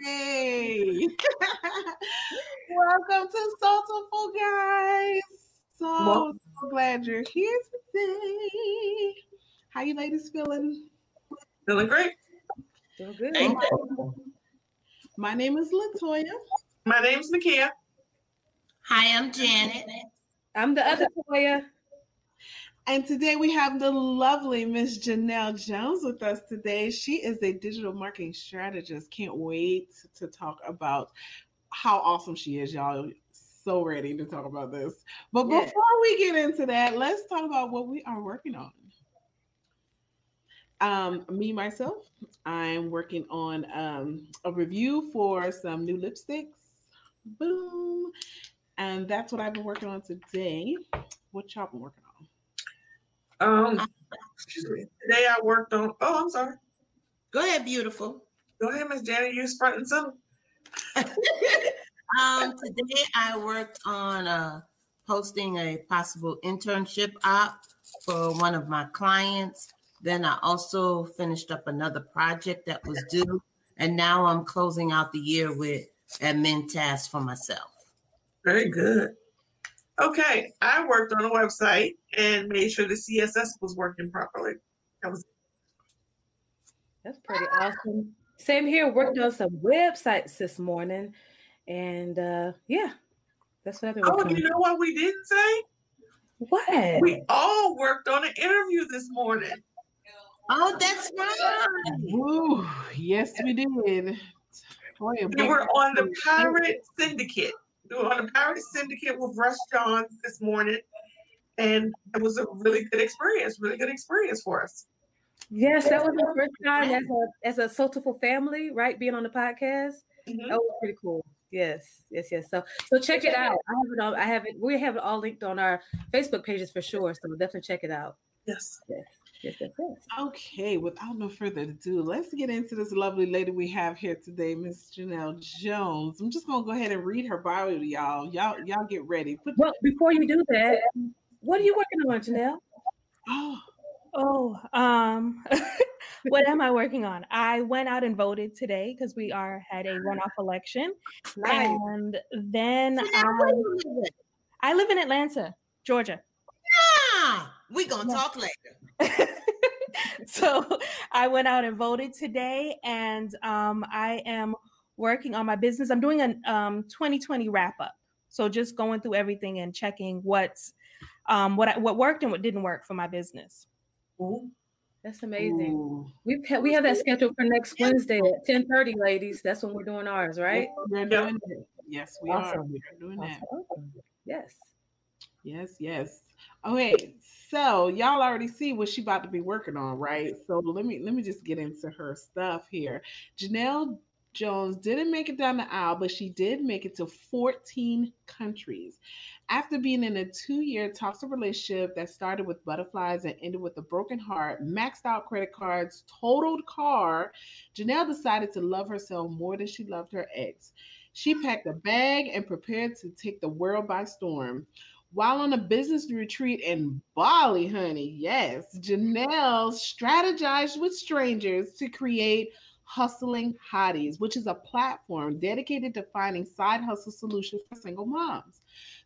Hey! Welcome to Soulful Guys. So, well, so glad you're here today. How you ladies feeling? Feeling great. Feel good. My name is Latoya. My name is Nakia. Hi, I'm Janet. I'm the other Toya. And today we have the lovely Miss Janelle Jones with us today. She is a digital marketing strategist. Can't wait to talk about how awesome she is, y'all. So ready to talk about this. But before we get into that, let's talk about what we are working on. Um, me myself, I'm working on um, a review for some new lipsticks. Boom. And that's what I've been working on today. What y'all been working on? Um, excuse me. Today I worked on. Oh, I'm sorry. Go ahead, beautiful. Go ahead, Miss Janet. You front and center. um, today I worked on uh, posting a possible internship op for one of my clients. Then I also finished up another project that was due, and now I'm closing out the year with admin tasks for myself. Very good. Okay, I worked on a website and made sure the CSS was working properly. That was That's pretty awesome. Same here. Worked on some websites this morning, and uh yeah, that's what I've been. Oh, you know what we didn't say? What? We all worked on an interview this morning. Oh, that's right. Ooh, yes, we did. Boy, we were on the Pirate Syndicate on the Pirate Syndicate with Russ Johns this morning, and it was a really good experience. Really good experience for us. Yes, that was the first time as a as a Soulful family, right? Being on the podcast. Mm-hmm. That was pretty cool. Yes, yes, yes. So so check it out. I have it all I have it, we have it all linked on our Facebook pages for sure. So definitely check it out. Yes. Yes. Yes, yes, yes. Okay, without no further ado, let's get into this lovely lady we have here today, Miss Janelle Jones. I'm just gonna go ahead and read her bio to y'all. Y'all, y'all get ready. Put well, before you do that, what are you working on, Janelle? Oh, oh, um, what am I working on? I went out and voted today because we are had a runoff election, nice. and then I, I live in Atlanta, Georgia. Yeah, we gonna yeah. talk later. so I went out and voted today, and um, I am working on my business. I'm doing a um, 2020 wrap up. So just going through everything and checking what's um, what I, what worked and what didn't work for my business. Ooh. That's amazing. We we have that scheduled for next Wednesday at 10:30, ladies. That's when we're doing ours, right? We're doing it. Yes, we awesome. are. We're doing awesome. that. Yes. Yes, yes. Okay, so y'all already see what she about to be working on, right? So let me let me just get into her stuff here. Janelle Jones didn't make it down the aisle, but she did make it to 14 countries. After being in a two-year toxic relationship that started with butterflies and ended with a broken heart, maxed out credit cards, totaled car, Janelle decided to love herself more than she loved her ex. She packed a bag and prepared to take the world by storm. While on a business retreat in Bali, honey, yes, Janelle strategized with strangers to create Hustling Hotties, which is a platform dedicated to finding side hustle solutions for single moms.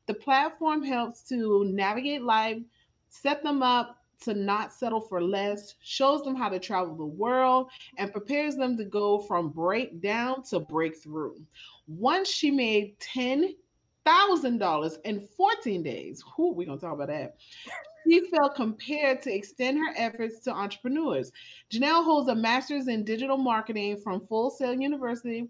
The platform helps to navigate life, set them up to not settle for less, shows them how to travel the world, and prepares them to go from breakdown to breakthrough. Once she made 10 thousand dollars in 14 days. Who we gonna talk about that? She felt compared to extend her efforts to entrepreneurs. Janelle holds a master's in digital marketing from Full Sail University,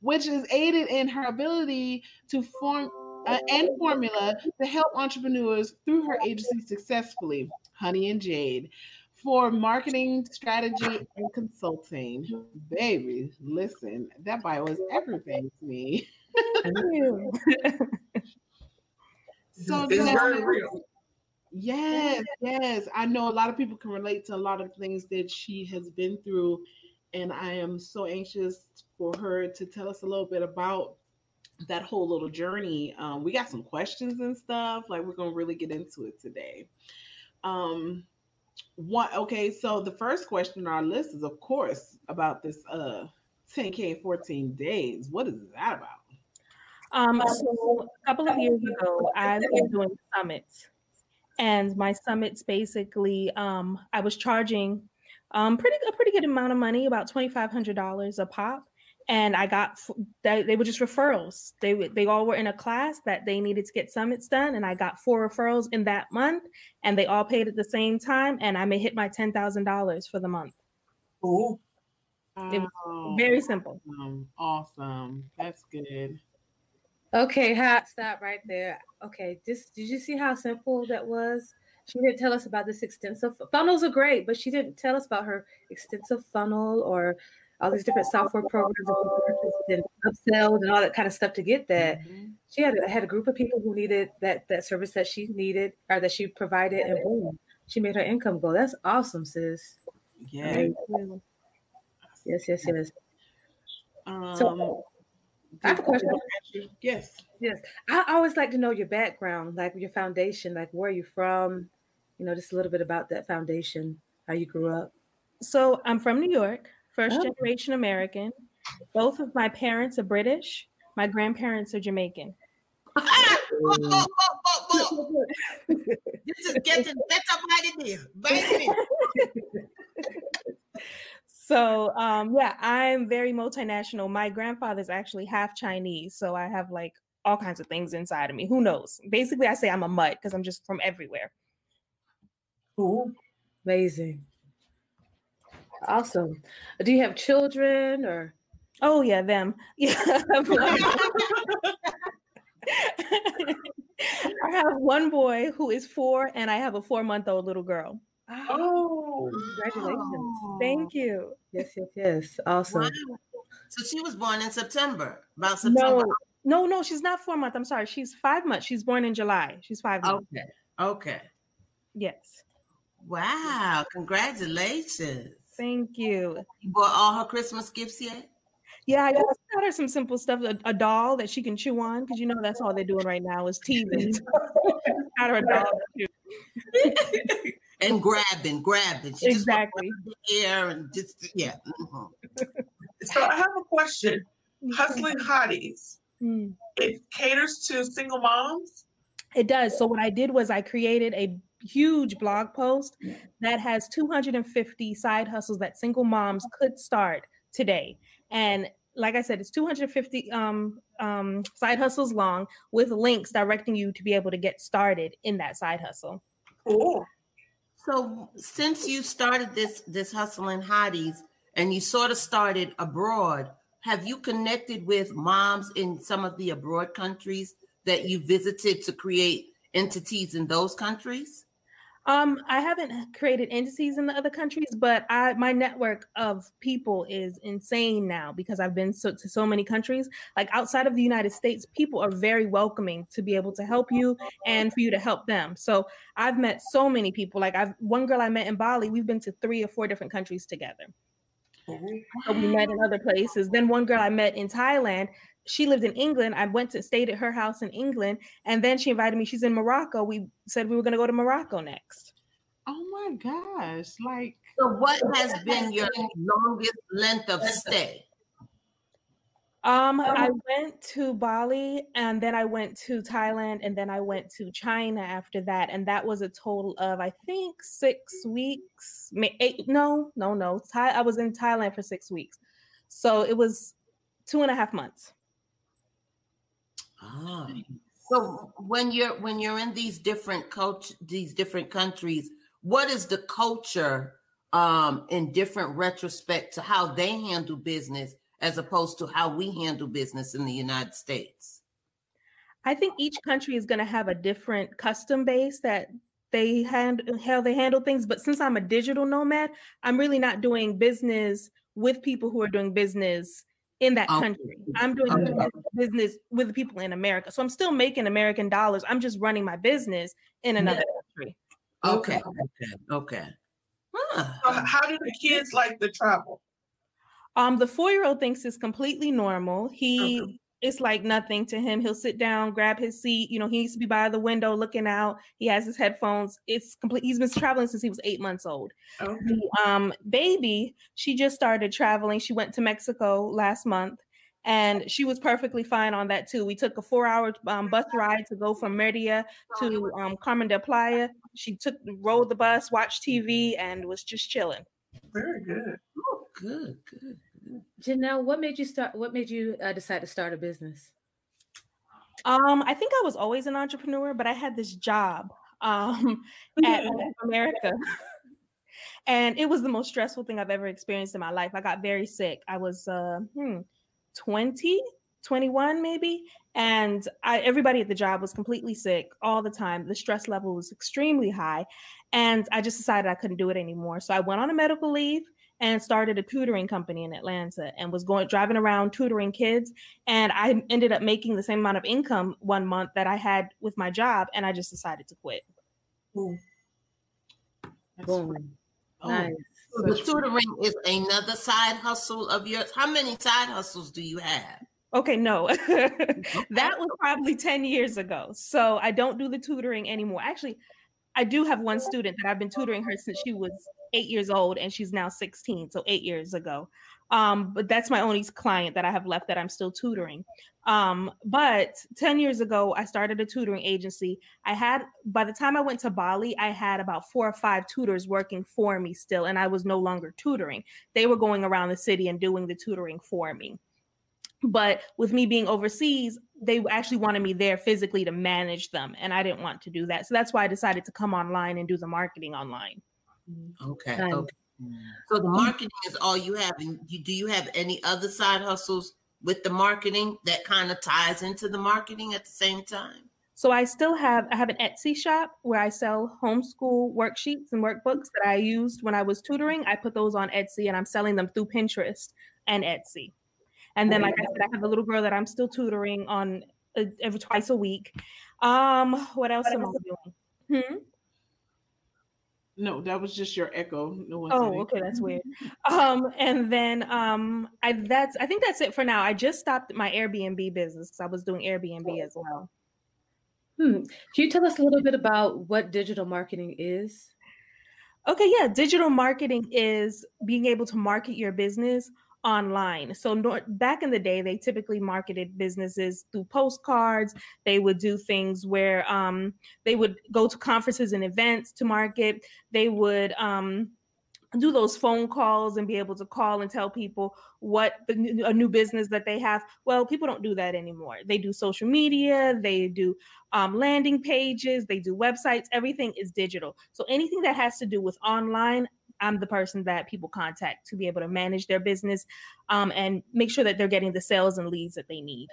which is aided in her ability to form uh, and formula to help entrepreneurs through her agency successfully, Honey and Jade, for marketing, strategy, and consulting. Baby, listen, that bio is everything to me. so it's very real. Yes, yes. I know a lot of people can relate to a lot of things that she has been through. And I am so anxious for her to tell us a little bit about that whole little journey. Um, we got some questions and stuff. Like we're gonna really get into it today. Um what okay, so the first question on our list is of course about this uh 10K 14 days. What is that about? Um, so a couple of years ago, I was doing summits, and my summits basically, um, I was charging um, pretty a pretty good amount of money, about twenty five hundred dollars a pop, and I got they, they were just referrals. They they all were in a class that they needed to get summits done, and I got four referrals in that month, and they all paid at the same time, and I may hit my ten thousand dollars for the month. Ooh. It was very simple. Awesome. awesome. That's good. Okay, ha- stop right there. Okay, just did you see how simple that was? She didn't tell us about this extensive funnels are great, but she didn't tell us about her extensive funnel or all these different software programs and upsells and all that kind of stuff to get that. Mm-hmm. She had had a group of people who needed that that service that she needed or that she provided, and boom, she made her income go. That's awesome, sis. Yeah. Yes, yes, yes. Um, so, I have a question. Yes. Yes. I always like to know your background, like your foundation, like where you're from, you know, just a little bit about that foundation, how you grew up. So I'm from New York, first oh. generation American. Both of my parents are British. My grandparents are Jamaican. oh, oh, this is getting better by the day. by the day. So um, yeah, I'm very multinational. My grandfather's actually half Chinese, so I have like all kinds of things inside of me. Who knows? Basically, I say I'm a mutt because I'm just from everywhere. Cool, amazing, awesome. Do you have children or? Oh yeah, them. Yeah. I have one boy who is four, and I have a four-month-old little girl. Oh, congratulations. Oh. Thank you. Yes, yes, yes. Awesome. Wow. So she was born in September, about September. No, no, no, she's not four months. I'm sorry. She's five months. She's born in July. She's five months. Okay. Okay. Yes. Wow. Congratulations. Thank you. You bought all her Christmas gifts yet? Yeah, I just got her some simple stuff, a, a doll that she can chew on, because you know that's all they're doing right now is teething. got her a doll and grabbing, grabbing. She exactly. Just air and just yeah. Mm-hmm. so I have a question. Hustling Hotties. Mm. It caters to single moms. It does. So what I did was I created a huge blog post that has 250 side hustles that single moms could start today. And like I said, it's 250 um, um, side hustles long with links directing you to be able to get started in that side hustle. Cool. So since you started this this hustling hotties and you sort of started abroad, have you connected with moms in some of the abroad countries that you visited to create entities in those countries? Um, I haven't created entities in the other countries, but I my network of people is insane now because I've been so, to so many countries. Like outside of the United States, people are very welcoming to be able to help you and for you to help them. So I've met so many people. Like I've one girl I met in Bali, we've been to three or four different countries together. So we met in other places. Then one girl I met in Thailand, she lived in England. I went to stayed at her house in England, and then she invited me. She's in Morocco. We said we were going to go to Morocco next. Oh my gosh! Like, so what has been your longest length of stay? Um, I went to Bali and then I went to Thailand and then I went to China after that. And that was a total of, I think, six weeks. Eight, no, no, no. Thai, I was in Thailand for six weeks. So it was two and a half months. Ah. So when you're when you're in these different coach these different countries, what is the culture um in different retrospect to how they handle business as opposed to how we handle business in the United States? I think each country is going to have a different custom base that they handle how they handle things. But since I'm a digital nomad, I'm really not doing business with people who are doing business in that okay. country. I'm doing okay. business with people in America. So I'm still making American dollars. I'm just running my business in another yeah. country. Okay. Okay. Okay. Huh. So how do the kids like the travel? Um, the four-year-old thinks it's completely normal. He okay. It's like nothing to him. He'll sit down, grab his seat. You know, he needs to be by the window looking out. He has his headphones. It's complete. He's been traveling since he was eight months old. Oh. The um, baby, she just started traveling. She went to Mexico last month and she was perfectly fine on that too. We took a four-hour um, bus ride to go from Merida to um, Carmen de Playa. She took rode the bus, watched TV, and was just chilling. Very good. Oh, good, good. Janelle, what made you start? What made you uh, decide to start a business? Um, I think I was always an entrepreneur, but I had this job um, at America. and it was the most stressful thing I've ever experienced in my life. I got very sick. I was uh, hmm, 20, 21 maybe. And I, everybody at the job was completely sick all the time. The stress level was extremely high. And I just decided I couldn't do it anymore. So I went on a medical leave and started a tutoring company in Atlanta and was going driving around tutoring kids and I ended up making the same amount of income one month that I had with my job and I just decided to quit. Boom. Boom. Oh. Nice. the tutoring is another side hustle of yours. How many side hustles do you have? Okay, no. that was probably 10 years ago. So I don't do the tutoring anymore. Actually, I do have one student that I've been tutoring her since she was eight years old and she's now 16 so eight years ago. Um, but that's my only client that i have left that i'm still tutoring. Um, but 10 years ago i started a tutoring agency. I had by the time i went to bali i had about four or five tutors working for me still and i was no longer tutoring. They were going around the city and doing the tutoring for me. But with me being overseas they actually wanted me there physically to manage them and i didn't want to do that. So that's why i decided to come online and do the marketing online Mm-hmm. Okay. Okay. So the marketing is all you have. And you, do you have any other side hustles with the marketing that kind of ties into the marketing at the same time? So I still have I have an Etsy shop where I sell homeschool worksheets and workbooks that I used when I was tutoring. I put those on Etsy and I'm selling them through Pinterest and Etsy. And then, like I said, I have a little girl that I'm still tutoring on uh, every twice a week. Um, what else am I doing? Hmm? No, that was just your echo. No oh, okay, that's weird. Um, and then um, I that's I think that's it for now. I just stopped my Airbnb business because I was doing Airbnb as well. Hmm. Can you tell us a little bit about what digital marketing is? Okay, yeah, digital marketing is being able to market your business online. So no, back in the day, they typically marketed businesses through postcards. They would do things where um, they would go to conferences and events to market. They would um, do those phone calls and be able to call and tell people what the, a new business that they have. Well, people don't do that anymore. They do social media, they do um, landing pages, they do websites. Everything is digital. So anything that has to do with online, I'm the person that people contact to be able to manage their business um, and make sure that they're getting the sales and leads that they need.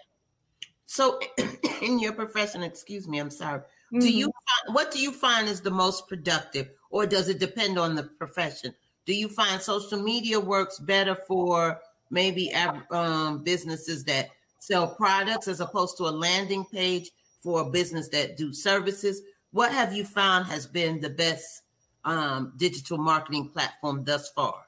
So, in your profession, excuse me, I'm sorry. Mm-hmm. Do you what do you find is the most productive, or does it depend on the profession? Do you find social media works better for maybe um, businesses that sell products as opposed to a landing page for a business that do services? What have you found has been the best um, digital marketing platform thus far?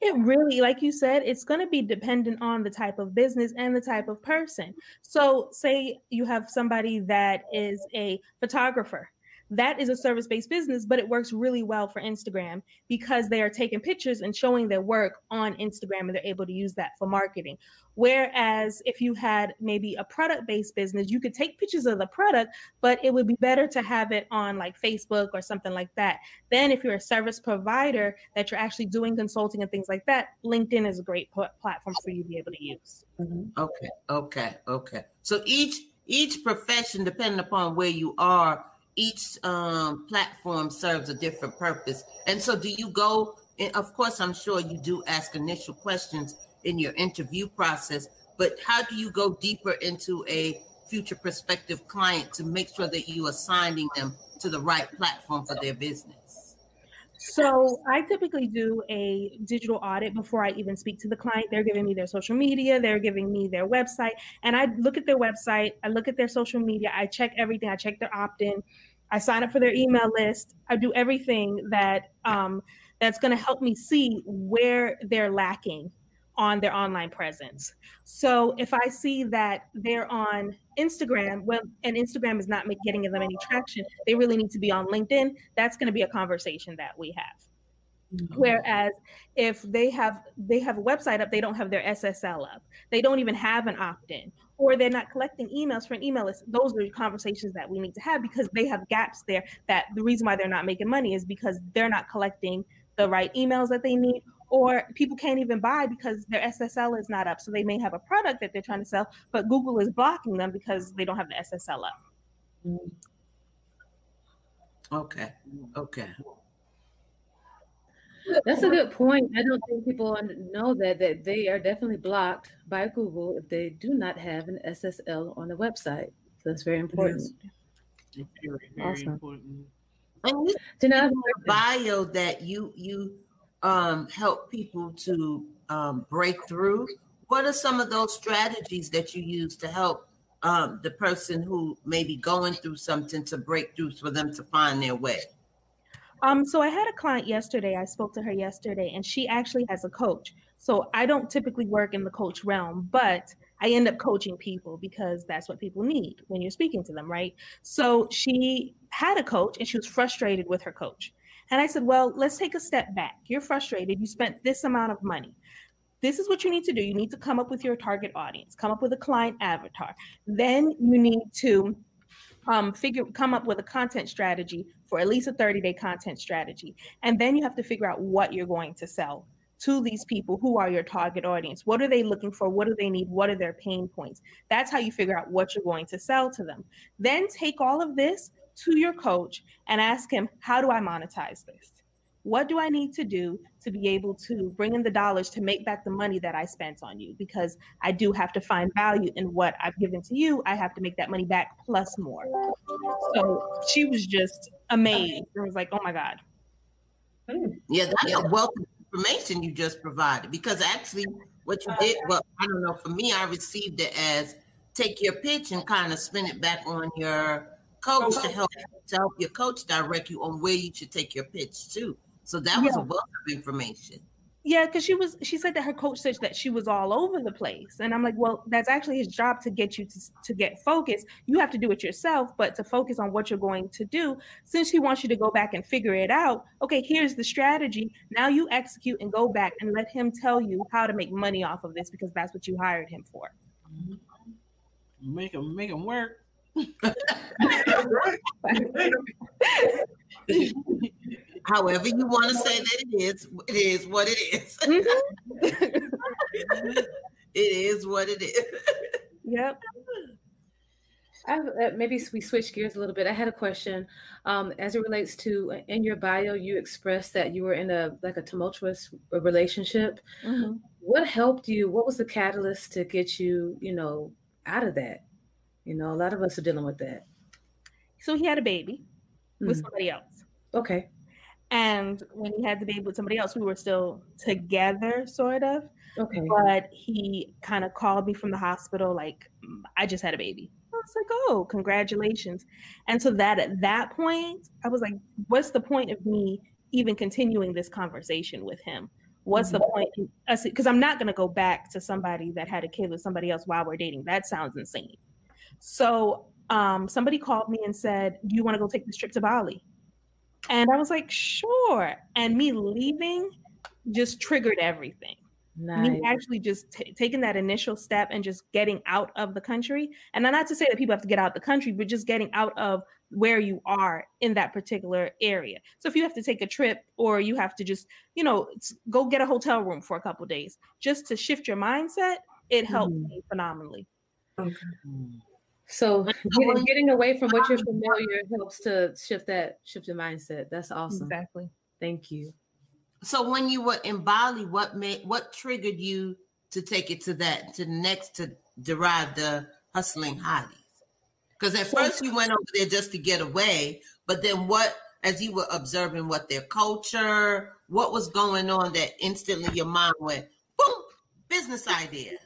It really, like you said, it's going to be dependent on the type of business and the type of person. So, say you have somebody that is a photographer that is a service based business, but it works really well for Instagram because they are taking pictures and showing their work on Instagram and they're able to use that for marketing. Whereas if you had maybe a product based business, you could take pictures of the product, but it would be better to have it on like Facebook or something like that. Then, if you're a service provider that you're actually doing consulting and things like that, LinkedIn is a great platform for you to be able to use. Mm-hmm. Okay, okay, okay. So each each profession, depending upon where you are, each um, platform serves a different purpose. And so, do you go? And of course, I'm sure you do ask initial questions in your interview process, but how do you go deeper into a future prospective client to make sure that you are signing them to the right platform for their business? So I typically do a digital audit before I even speak to the client. They're giving me their social media, they're giving me their website, and I look at their website, I look at their social media, I check everything, I check their opt-in, I sign up for their email list. I do everything that um, that's going to help me see where they're lacking on their online presence. So if I see that they're on Instagram, well, and Instagram is not getting them any traction, they really need to be on LinkedIn. That's going to be a conversation that we have. Mm-hmm. Whereas if they have they have a website up, they don't have their SSL up. They don't even have an opt-in, or they're not collecting emails for an email list. Those are conversations that we need to have because they have gaps there. That the reason why they're not making money is because they're not collecting the right emails that they need, or people can't even buy because their SSL is not up. So they may have a product that they're trying to sell, but Google is blocking them because they don't have the SSL up. Okay. Okay. That's a good point. I don't think people know that that they are definitely blocked by Google if they do not have an SSL on the website. So that's very important. Yes. Very, very awesome. important. And you know, bio that you you um, help people to um, break through. What are some of those strategies that you use to help um, the person who may be going through something to break through for them to find their way? Um, so I had a client yesterday. I spoke to her yesterday, and she actually has a coach. So I don't typically work in the coach realm, but I end up coaching people because that's what people need when you're speaking to them, right? So she had a coach and she was frustrated with her coach. And I said, Well, let's take a step back. You're frustrated. You spent this amount of money. This is what you need to do. You need to come up with your target audience, come up with a client avatar. Then you need to um, figure come up with a content strategy for at least a 30 day content strategy. And then you have to figure out what you're going to sell to these people who are your target audience. What are they looking for? What do they need? What are their pain points? That's how you figure out what you're going to sell to them. Then take all of this to your coach and ask him how do i monetize this what do I need to do to be able to bring in the dollars to make back the money that I spent on you? Because I do have to find value in what I've given to you. I have to make that money back plus more. So she was just amazed and was like, oh my God. Hmm. Yeah, that's a wealth of information you just provided because actually what you did, well, I don't know, for me, I received it as take your pitch and kind of spin it back on your coach to help to help your coach direct you on where you should take your pitch to. So that was yeah. a wealth of information. Yeah, because she was she said that her coach said that she was all over the place. And I'm like, well, that's actually his job to get you to, to get focused. You have to do it yourself, but to focus on what you're going to do, since he wants you to go back and figure it out, okay, here's the strategy. Now you execute and go back and let him tell you how to make money off of this because that's what you hired him for. Mm-hmm. Make him make him work. However you want to say that it is, it is what it is. Mm-hmm. it is what it is. Yep. I, uh, maybe we switch gears a little bit. I had a question um, as it relates to uh, in your bio. You expressed that you were in a like a tumultuous relationship. Mm-hmm. What helped you? What was the catalyst to get you, you know, out of that? You know, a lot of us are dealing with that. So he had a baby mm-hmm. with somebody else. Okay. And when he had the baby with somebody else, we were still together, sort of. Okay. But he kind of called me from the hospital, like, I just had a baby. I was like, oh, congratulations. And so that at that point, I was like, what's the point of me even continuing this conversation with him? What's mm-hmm. the point? Because I'm not going to go back to somebody that had a kid with somebody else while we're dating. That sounds insane. So um, somebody called me and said, do you want to go take this trip to Bali? And I was like, sure. And me leaving just triggered everything. Nice. Me actually just t- taking that initial step and just getting out of the country. And not to say that people have to get out of the country, but just getting out of where you are in that particular area. So if you have to take a trip or you have to just, you know, go get a hotel room for a couple days just to shift your mindset, it helped mm. me phenomenally. Okay. So getting, getting away from what you're familiar helps to shift that shift your mindset. That's awesome. Exactly. Thank you. So when you were in Bali, what made what triggered you to take it to that to the next to derive the hustling hotties? Because at first you went over there just to get away, but then what as you were observing what their culture, what was going on that instantly your mind went boom, business idea.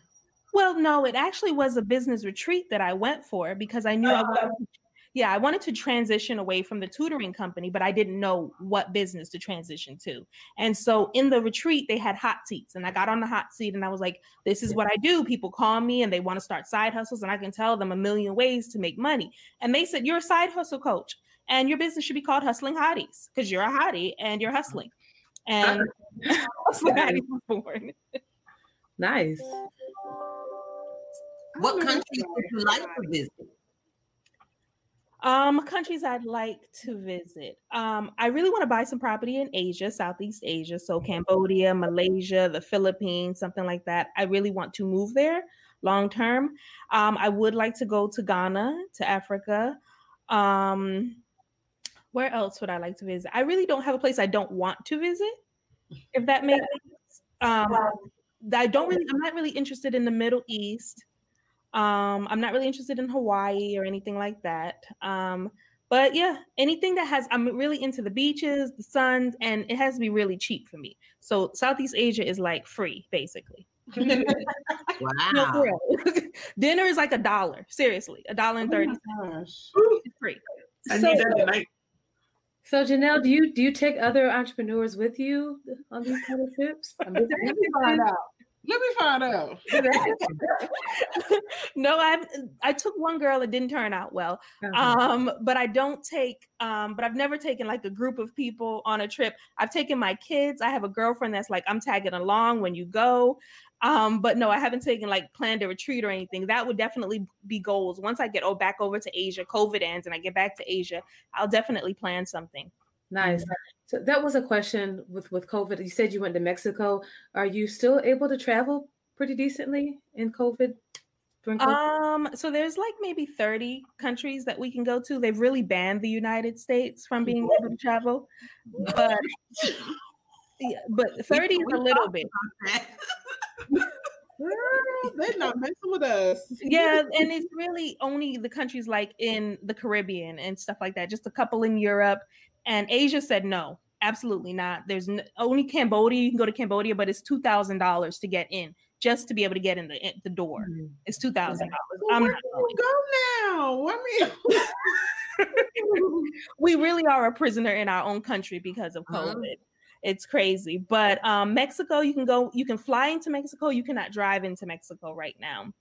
Well, no, it actually was a business retreat that I went for because I knew I wanted oh. to yeah, I wanted to transition away from the tutoring company, but I didn't know what business to transition to. And so in the retreat, they had hot seats, and I got on the hot seat and I was like, this is what I do. People call me and they want to start side hustles, and I can tell them a million ways to make money. And they said, You're a side hustle coach, and your business should be called Hustling Hotties because you're a hottie and you're hustling. And Hustling Hotties was born. Nice. What countries would you like to visit? Um, countries I'd like to visit. Um, I really want to buy some property in Asia, Southeast Asia, so Cambodia, Malaysia, the Philippines, something like that. I really want to move there long term. Um, I would like to go to Ghana, to Africa. Um, where else would I like to visit? I really don't have a place I don't want to visit, if that makes sense. Um, I don't really, I'm not really interested in the Middle East. Um, I'm not really interested in Hawaii or anything like that. Um, but yeah, anything that has, I'm really into the beaches, the suns, and it has to be really cheap for me. So Southeast Asia is like free, basically. wow. Dinner is like a dollar. Seriously, a dollar and oh thirty. It's free. I so, need that tonight. So Janelle, do you do you take other entrepreneurs with you on these kind of trips? Let me find out. Let me find out. no, I I took one girl It didn't turn out well. Uh-huh. Um, but I don't take um, but I've never taken like a group of people on a trip. I've taken my kids. I have a girlfriend that's like, I'm tagging along when you go. Um, but no, I haven't taken like planned a retreat or anything. That would definitely be goals. Once I get oh back over to Asia, COVID ends and I get back to Asia, I'll definitely plan something. Nice. So that was a question with with COVID. You said you went to Mexico. Are you still able to travel pretty decently in COVID? COVID? Um, so there's like maybe 30 countries that we can go to. They've really banned the United States from being able to travel. But yeah, but 30 is a little bit. they're not messing with us. Yeah, and it's really only the countries like in the Caribbean and stuff like that. Just a couple in Europe and Asia said no, absolutely not. There's no, only Cambodia. You can go to Cambodia, but it's two thousand dollars to get in, just to be able to get in the in the door. Mm-hmm. It's two thousand dollars. I'm not going. Go now. I mean, we really are a prisoner in our own country because of uh-huh. COVID. Uh-huh. It's crazy. But um, Mexico, you can go. You can fly into Mexico. You cannot drive into Mexico right now.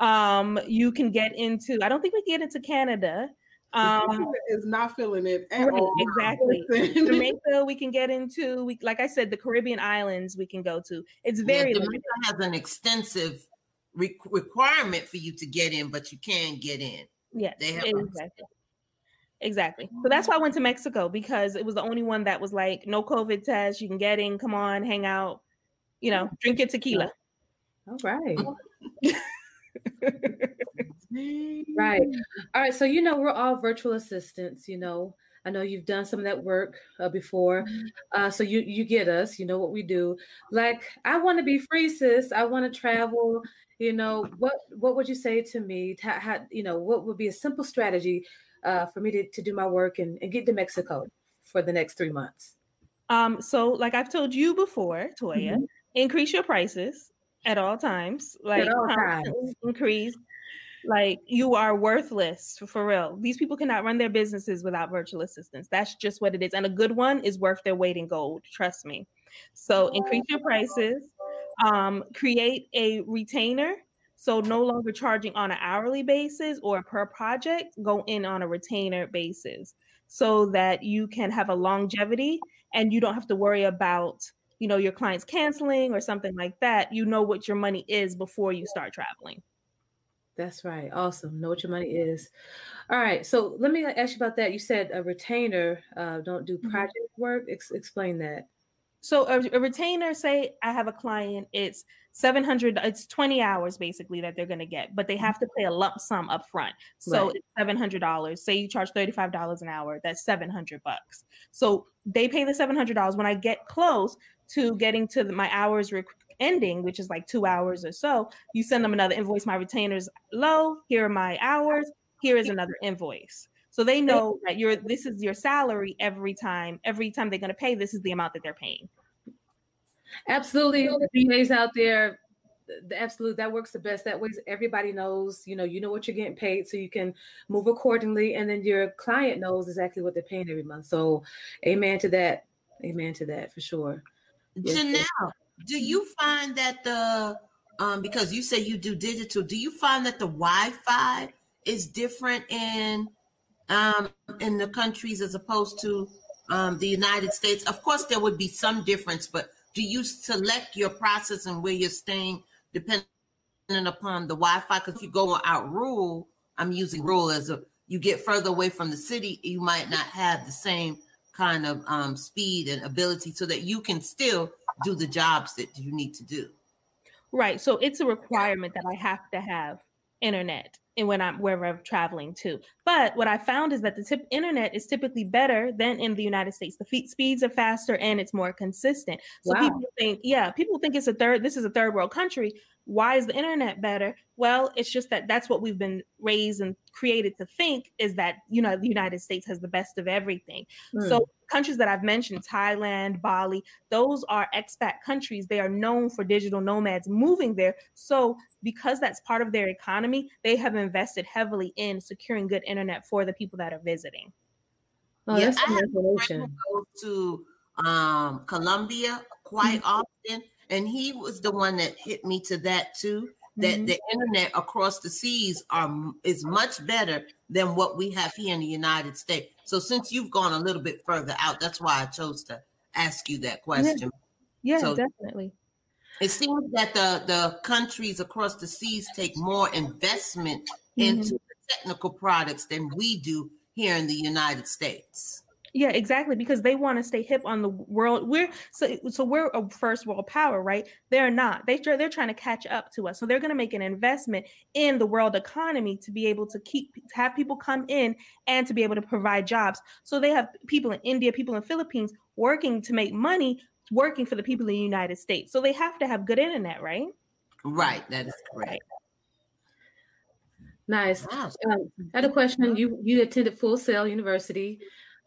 Um, you can get into. I don't think we can get into Canada. Um, is not feeling it right, all. Exactly. Jamaica, we can get into. We, like I said, the Caribbean islands we can go to. It's very. Yeah, Jamaica has an extensive re- requirement for you to get in, but you can get in. Yes, they have exactly. Exactly. So that's why I went to Mexico because it was the only one that was like no COVID test. You can get in, come on, hang out, you know, drink your tequila. All right. right. All right. So, you know, we're all virtual assistants, you know. I know you've done some of that work uh, before. Mm-hmm. Uh, so you you get us, you know what we do. Like, I want to be free, sis. I want to travel. You know, what what would you say to me? How, how you know, what would be a simple strategy uh, for me to, to do my work and, and get to Mexico for the next three months? Um, so like I've told you before, Toya, mm-hmm. increase your prices at all times. Like all times. increase. Like you are worthless for, real. These people cannot run their businesses without virtual assistants. That's just what it is. And a good one is worth their weight in gold. Trust me. So increase your prices. Um, create a retainer. So no longer charging on an hourly basis or per project, go in on a retainer basis so that you can have a longevity and you don't have to worry about you know your clients canceling or something like that you know what your money is before you start traveling that's right awesome know what your money is all right so let me ask you about that you said a retainer uh, don't do mm-hmm. project mm-hmm. work Ex- explain that so a, a, retainer say i have a client it's 700 it's 20 hours basically that they're going to get but they have to pay a lump sum up front so right. it's $700 say you charge $35 an hour that's 700 bucks so they pay the $700 when i get close to getting to the, my hours rec- ending, which is like two hours or so, you send them another invoice. My retainers low. Here are my hours. Here is another invoice. So they know that you're this is your salary every time. Every time they're going to pay, this is the amount that they're paying. Absolutely, VAs out there, the absolute that works the best. That way, everybody knows. You know, you know what you're getting paid, so you can move accordingly, and then your client knows exactly what they're paying every month. So, amen to that. Amen to that for sure. Janelle, do you find that the um, because you say you do digital, do you find that the Wi-Fi is different in um, in the countries as opposed to um, the United States? Of course, there would be some difference, but do you select your process and where you're staying depending upon the Wi-Fi? Because if you go out rural, I'm using rural as a you get further away from the city, you might not have the same kind of um, speed and ability so that you can still do the jobs that you need to do. Right. So it's a requirement that I have to have internet and when I'm wherever I'm traveling to. But what I found is that the tip internet is typically better than in the United States. The feet speeds are faster and it's more consistent. So wow. people think, yeah, people think it's a third. This is a third world country. Why is the internet better? Well, it's just that that's what we've been raised and created to think is that you know the United States has the best of everything. Mm. So countries that I've mentioned, Thailand, Bali, those are expat countries. They are known for digital nomads moving there. So, because that's part of their economy, they have invested heavily in securing good internet for the people that are visiting. Oh, yeah, that's I information. Go to um, Colombia quite mm-hmm. often, and he was the one that hit me to that too that mm-hmm. the internet across the seas are is much better than what we have here in the United States. So since you've gone a little bit further out, that's why I chose to ask you that question. Yeah, yeah so definitely. It seems that the the countries across the seas take more investment mm-hmm. into technical products than we do here in the United States. Yeah, exactly. Because they want to stay hip on the world. We're so so we're a first world power, right? They're not. They they're trying to catch up to us. So they're going to make an investment in the world economy to be able to keep to have people come in and to be able to provide jobs. So they have people in India, people in Philippines working to make money, working for the people in the United States. So they have to have good internet, right? Right. That is correct. Nice. Wow. Um, I had a question. You you attended Full Sail University.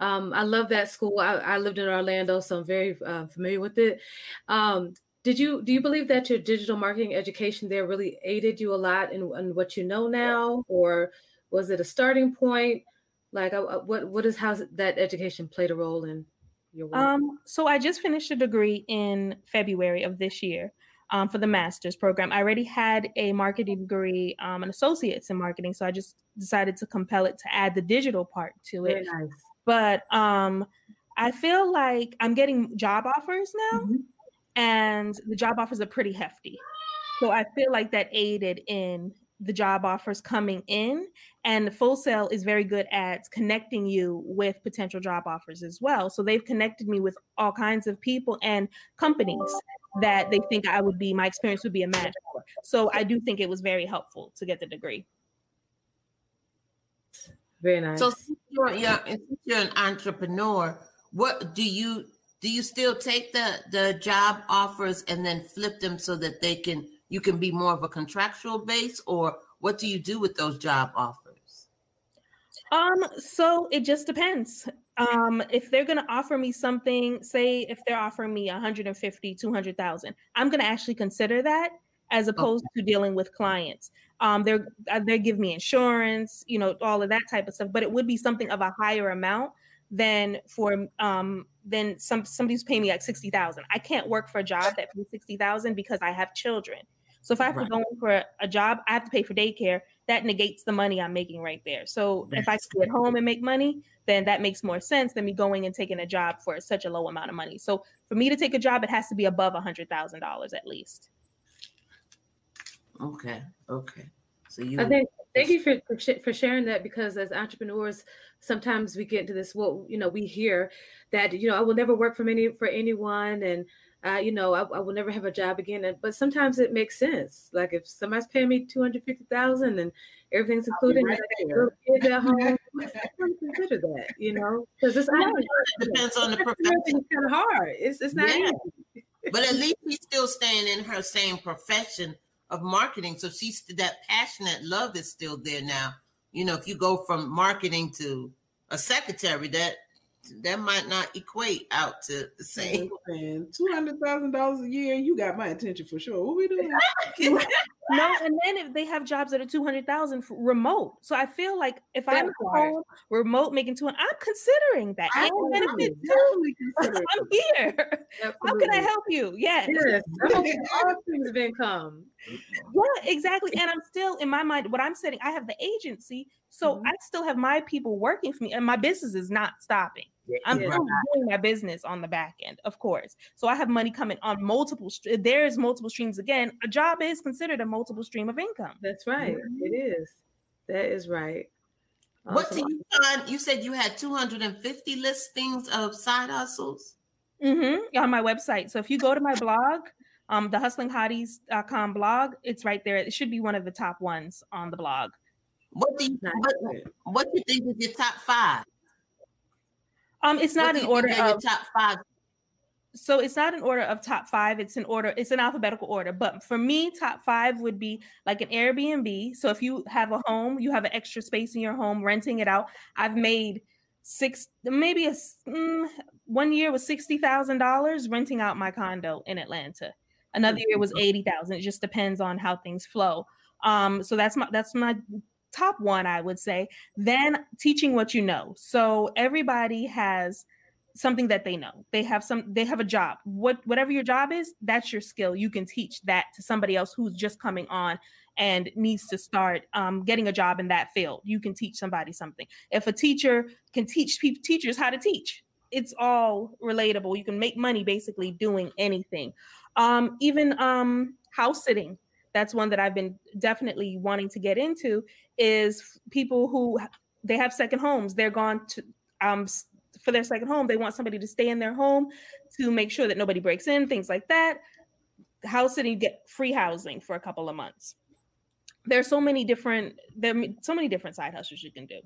Um, I love that school. I, I, lived in Orlando, so I'm very uh, familiar with it. Um, did you do you believe that your digital marketing education there really aided you a lot in, in what you know now, or was it a starting point? Like, uh, uh what what is how that education played a role in your work? Um, so I just finished a degree in February of this year. Um, for the master's program. I already had a marketing degree, um, an associate's in marketing, so I just decided to compel it to add the digital part to it. Nice. But um, I feel like I'm getting job offers now, mm-hmm. and the job offers are pretty hefty. So I feel like that aided in the job offers coming in. And Full Sail is very good at connecting you with potential job offers as well. So they've connected me with all kinds of people and companies that they think I would be, my experience would be a match for. So I do think it was very helpful to get the degree. Very nice. So since you're, you're, you're an entrepreneur, what do you do? You still take the the job offers and then flip them so that they can you can be more of a contractual base, or what do you do with those job offers? Um, so it just depends. Um, if they're going to offer me something, say if they're offering me 150, 200,000, I'm going to actually consider that as opposed okay. to dealing with clients. Um, they're uh, they give me insurance, you know, all of that type of stuff. But it would be something of a higher amount than for um than some somebody's paying me like sixty thousand. I can't work for a job that pays sixty thousand because I have children. So if I have right. to go for a job, I have to pay for daycare. That negates the money I'm making right there. So if I stay at home and make money, then that makes more sense than me going and taking a job for such a low amount of money. So for me to take a job, it has to be above a hundred thousand dollars at least. Okay. Okay. So you. I think thank you for for for sharing that because as entrepreneurs, sometimes we get into this. Well, you know, we hear that you know I will never work for any for anyone, and uh, you know I, I, will never have a job again. And, but sometimes it makes sense. Like if somebody's paying me two hundred fifty thousand and everything's included, right kids at home, consider that. You know, because it's yeah, it depends on the profession. It's kind of hard. It's it's not yeah. easy. but at least he's still staying in her same profession of marketing. So she's that passionate love is still there now. You know, if you go from marketing to a secretary, that that might not equate out to the same. Two hundred thousand dollars a year, you got my attention for sure. What we doing? no, and then if they have jobs that are two hundred thousand remote, so I feel like if I'm home remote making two, I'm considering that. I benefits too. I'm here. Absolutely. How can I help you? Yes, yes. all things of income. Yeah, exactly. And I'm still in my mind. What I'm setting, I have the agency, so mm-hmm. I still have my people working for me, and my business is not stopping. I'm yeah. still doing my business on the back end, of course. So I have money coming on multiple. There's multiple streams again. A job is considered a multiple stream of income. That's right. Mm-hmm. It is. That is right. What do you find? You said you had 250 listings of side hustles. Mm-hmm. On my website. So if you go to my blog, um, the hustlinghotties.com blog, it's right there. It should be one of the top ones on the blog. What do you what, what do you think is your top five? Um, it's not an order of top five. So it's not an order of top five. It's an order. It's an alphabetical order. But for me, top five would be like an Airbnb. So if you have a home, you have an extra space in your home, renting it out. I've made six, maybe a mm, one year was sixty thousand dollars renting out my condo in Atlanta. Another year was eighty thousand. It just depends on how things flow. Um, so that's my that's my top one, I would say. Then teaching what you know. So everybody has something that they know. They have some they have a job. What whatever your job is, that's your skill. You can teach that to somebody else who's just coming on and needs to start um, getting a job in that field. You can teach somebody something. If a teacher can teach people teachers how to teach, it's all relatable. You can make money basically doing anything. Um, even um, house sitting that's one that I've been definitely wanting to get into is people who they have second homes. They're gone to um for their second home. They want somebody to stay in their home to make sure that nobody breaks in, things like that. House sitting, get free housing for a couple of months. There's so many different there are so many different side hustles you can do.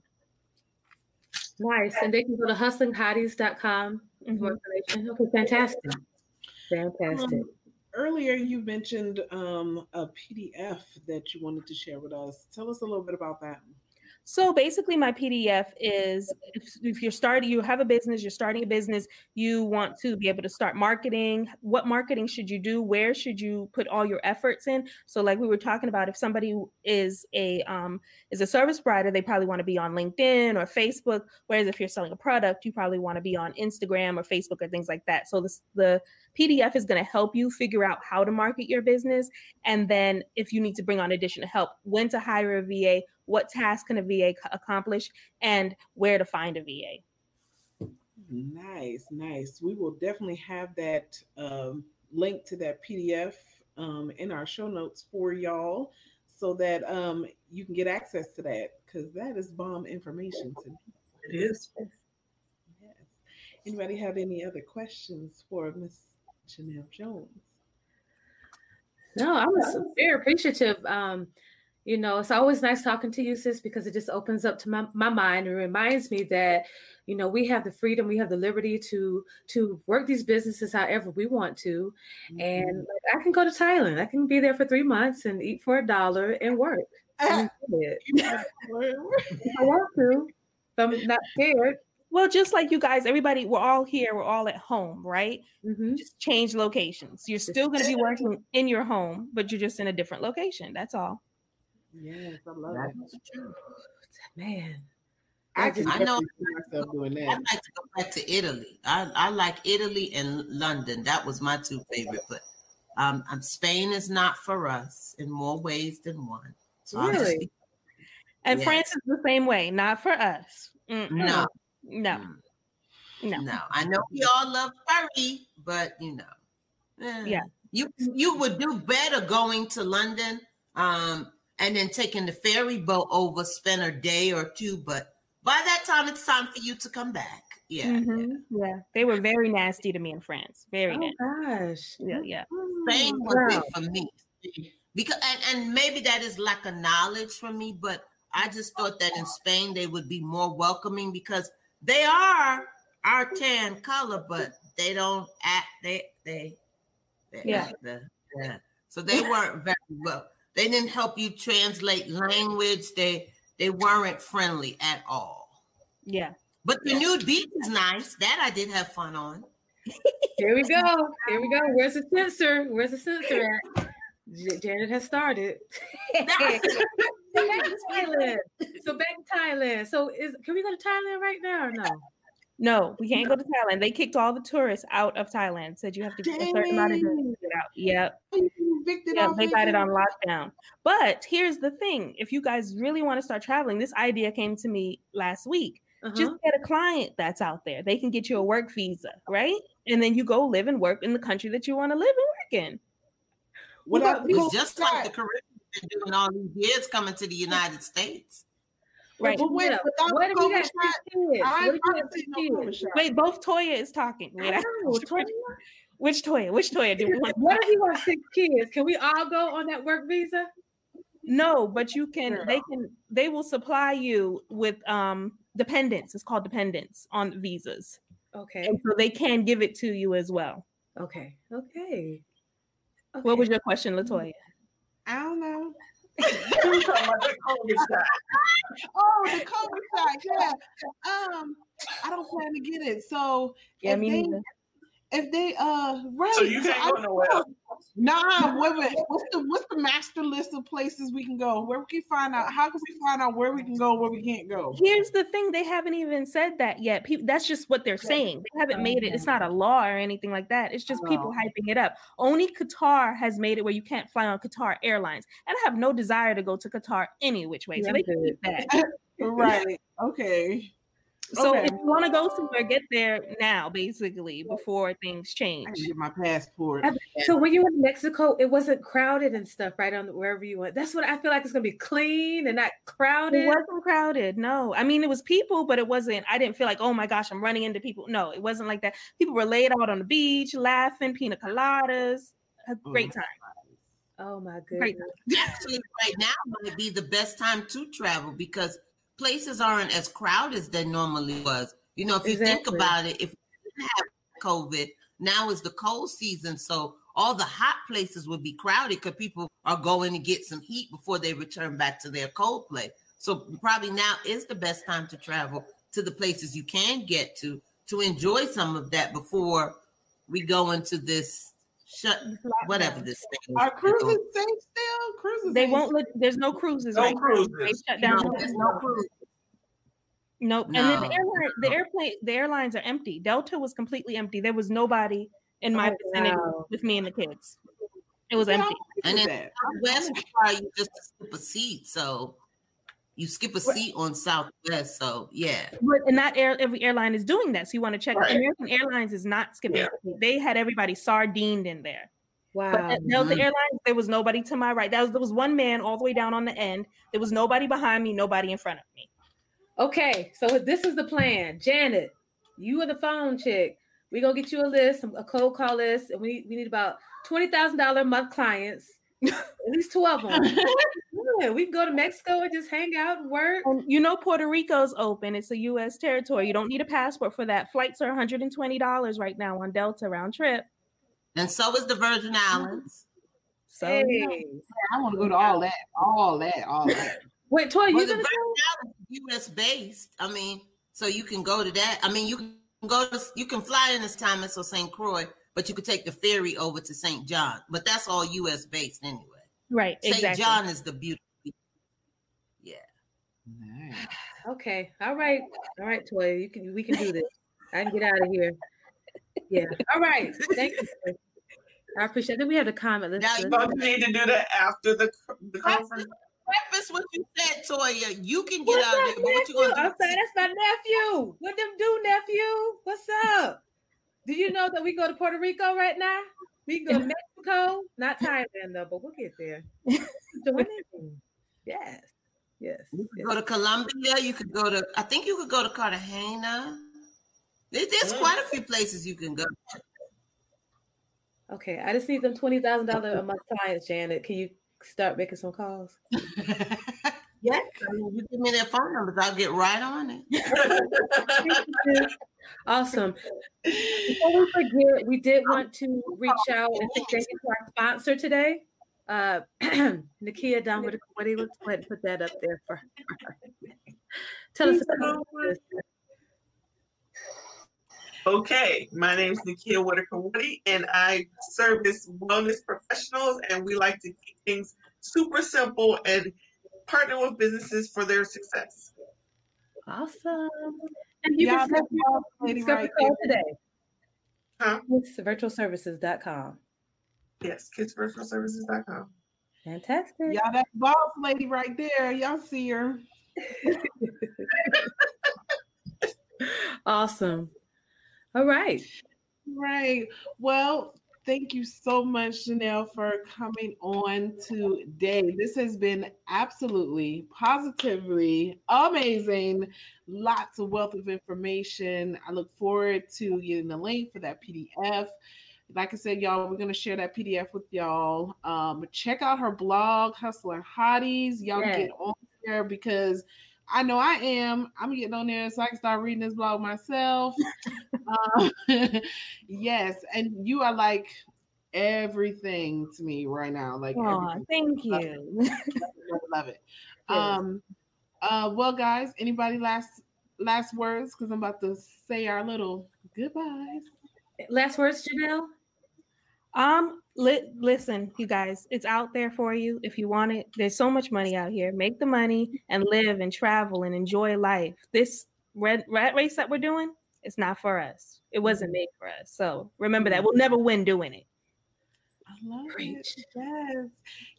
Nice. And they can go to hustlinghotties.com mm-hmm. for information. Okay, fantastic. Fantastic. Um, earlier you mentioned um, a PDF that you wanted to share with us. Tell us a little bit about that. So basically, my PDF is if, if, you're starting, you have a business, you're starting a business, you want to be able to start marketing. What marketing should you do? Where should you put all your efforts in? So, like we were talking about, if somebody is a um, is a service provider, they probably want to be on LinkedIn or Facebook. Whereas if you're selling a product, you probably want to be on Instagram or Facebook or things like that. So this, the PDF is going to help you figure out how to market your business, and then if you need to bring on additional help, when to hire a VA what task can a VA accomplish, and where to find a VA. Nice, nice. We will definitely have that um, link to that PDF um, in our show notes for y'all so that um, you can get access to that because that is bomb information. To me. it is. Yes. Anybody have any other questions for Miss Janelle Jones? No, I'm very appreciative. Um, you know, it's always nice talking to you, sis, because it just opens up to my, my mind and reminds me that, you know, we have the freedom, we have the liberty to to work these businesses however we want to. Mm-hmm. And like, I can go to Thailand. I can be there for three months and eat for a dollar and work. I want to. I'm not scared. Well, just like you guys, everybody, we're all here, we're all at home, right? Mm-hmm. Just change locations. You're still going to be working in your home, but you're just in a different location. That's all. Yes, I love That's it. True. Man. I, just, I know myself doing that. I'd like to go back to Italy. I, I like Italy and London. That was my two favorite, but um, um, Spain is not for us in more ways than one. So really? Just, and yes. France is the same way, not for us. Mm-mm. No, no, no, no. I know we all love furry, but you know, eh. yeah, you you would do better going to London um, and then taking the ferry boat over, spend a day or two. But by that time, it's time for you to come back. Yeah, mm-hmm. yeah. yeah. They were very nasty to me in France. Very oh, nasty. gosh. Yeah, yeah. Same was wow. it for me. Because and, and maybe that is lack of knowledge for me, but I just thought that in Spain they would be more welcoming because they are our tan color, but they don't act they they, they yeah. The, yeah. So they weren't very well they didn't help you translate language. They they weren't friendly at all. Yeah. But the nude beach is nice. That I did have fun on. Here we go. Here we go. Where's the censor? Where's the censor at? J- Janet has started. so back to Thailand. So back to Thailand. So is can we go to Thailand right now or no? No, we can't go to Thailand. They kicked all the tourists out of Thailand. Said you have to get a certain amount of days to get out. Yep. Yeah, they got it on lockdown. But here's the thing: if you guys really want to start traveling, this idea came to me last week. Uh-huh. Just get a client that's out there. They can get you a work visa, right? And then you go live and work in the country that you want to live and work in. What about It's just like the side? Caribbean been doing all these years coming to the United States. Right. But wait, Yeah. without What if you COVID got six shot, kids? I What ain't if you got to see no COVID kids? shot. Wait, both Toya is talking. Wait, I- know, Toya. which Toya? Which Toya do we want? What if you want six kids? Can we all go on that work visa? No, but you can. Girl. They can. They will supply you with um dependents. It's called dependents on visas, Okay. and so they can give it to you as well. Okay. Okay. What was your question, Latoya? I don't know. You were talking about the COVID shot. Oh, the shot. Yeah. Um, I don't plan to get it. So Yeah, me they, neither. If they uh right. So you can't I go nowhere Nah, wait, wait. What's the what's the master list of places we can go? Where we can find out? How can we find out where we can go, where we can't go? Here's the thing: they haven't even said that yet. People, that's just what they're saying. They haven't made it. It's not a law or anything like that. It's just people Oh. hyping it up. Only Qatar has made it where you can't fly on Qatar Airlines, and I have no desire to go to Qatar any which way. So they can keep that. Right. Okay. So Okay. if you want to go somewhere, get there now, basically, before things change. I can get my passport. So when you were in Mexico, it wasn't crowded and stuff, right? On the, wherever you went. That's what I feel like it's gonna be clean and not crowded. It wasn't crowded. No, I mean it was people, but it wasn't. I didn't feel like, oh my gosh, I'm running into people. No, it wasn't like that. People were laid out on the beach, laughing, pina coladas, a oh great time. Oh my Great goodness. Actually, right now might be the best time to travel because places aren't as crowded as they normally was. You know, if you think about it, if we didn't have COVID, now is the cold season, so all the hot places would be crowded because people are going to get some heat before they return back to their cold place. So probably now is the best time to travel to the places you can get to to enjoy some of that before we go into this shut whatever this thing is. Are cruises safe still? Cruises. They ain't won't look. There's no cruises. No right now. cruises. They shut down. No, there's no cruise. Nope. And then the airline, the airplane, the airlines are empty. Delta was completely empty. There was nobody in my Oh, vicinity wow. with me and the kids. It was Yeah, empty. And And then that. Southwest you just to skip a seat. So you skip a seat on Southwest. So yeah. But and not air, every airline is doing that. So you want to check. Right. American Airlines is not skipping. Yeah. They had everybody sardined in there. But Wow. at Delta Mhm. Airlines, there was nobody to my right. That was there was one man all the way down on the end. There was nobody behind me, nobody in front of me. Okay, so this is the plan. Janet, you are the phone chick. We're gonna get you a list, a cold call list, and we, we need about twenty thousand dollar a month clients. At least two of them. yeah, we can go to Mexico and just hang out and work. And you know Puerto Rico's open. It's a U.S. territory. You don't need a passport for that. Flights are one hundred and twenty dollars right now on Delta round trip. And so is the Virgin Islands. So Hey. yeah. I want to go to all that, all that, all that. Wait, Toy, Well, you the Virgin go? Islands is U.S. based. I mean, so you can go to that. I mean, you can go to you can fly in this time at St. Croix, but you could take the ferry over to St. John. But that's all U.S. based anyway. right, St. exactly. John is the beauty. Yeah. Nice. Okay, all right, all right, Toy, you can we can do this. I can get out of here. Yeah, all right. Thank you. I appreciate. I think we have a comment. Let's, Now you- Don't need to do that after the the conference? Preface what you said, Toya. You can get What's out of there, but what you nephew? gonna I'm sorry, that's my nephew. What them do, nephew? What's up? Do you know that we go to Puerto Rico right now? We go to Mexico, not Thailand though, but we'll get there. Yes, yes. You could yes. go to Colombia. You could go to. I think you could go to Cartagena. There's quite a few places you can go. Okay, I just need them twenty thousand dollar a month clients, Janet. Can you start making some calls? Yes, I mean, you give me their phone numbers, I'll get right on it. awesome. Before we forget, we did want to reach out and thank you to our sponsor today, uh, Nikia Don with Equity. Let's go ahead and put that up there for her. Tell us about this. Okay, my name is Nikia Whitaker Woody, and I service wellness professionals, and we like to keep things super simple and partner with businesses for their success. Awesome. And you yeah, can discover right today. Huh? It's virtualservices.com. Yes, kidsvirtualservices.com. Fantastic. Y'all, that boss lady right there. Y'all see her. awesome. All right. Right. Well, thank you so much, Janelle, for coming on today. This has been absolutely, positively amazing. Lots of wealth of information. I look forward to getting the link for that PDF. Like I said, y'all, we're going to share that PDF with y'all. Um, check out her blog, Hustling Hotties. Y'all yes. get on there because I know I am. I'm getting on there so I can start reading this blog myself. uh, yes, and you are like everything to me right now. Like, Aww, thank you. Love it. Love it. Love it. Um, uh, well, guys, anybody last last words? Because I'm about to say our little goodbyes. Last words, Janelle. Um, li- listen, you guys, it's out there for you if you want it. There's so much money out here. Make the money and live and travel and enjoy life. This red rat race that we're doing, it's not for us. It wasn't made for us. So remember that we'll never win doing it. I love Preach. it. Yes.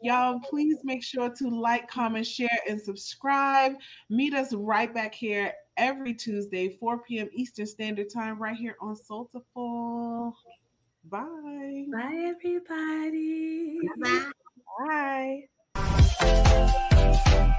Y'all, please make sure to like, comment, share, and subscribe. Meet us right back here every Tuesday, 4 p.m. Eastern Standard Time, right here on Soulful. Bye. Bye, everybody. Bye. Bye.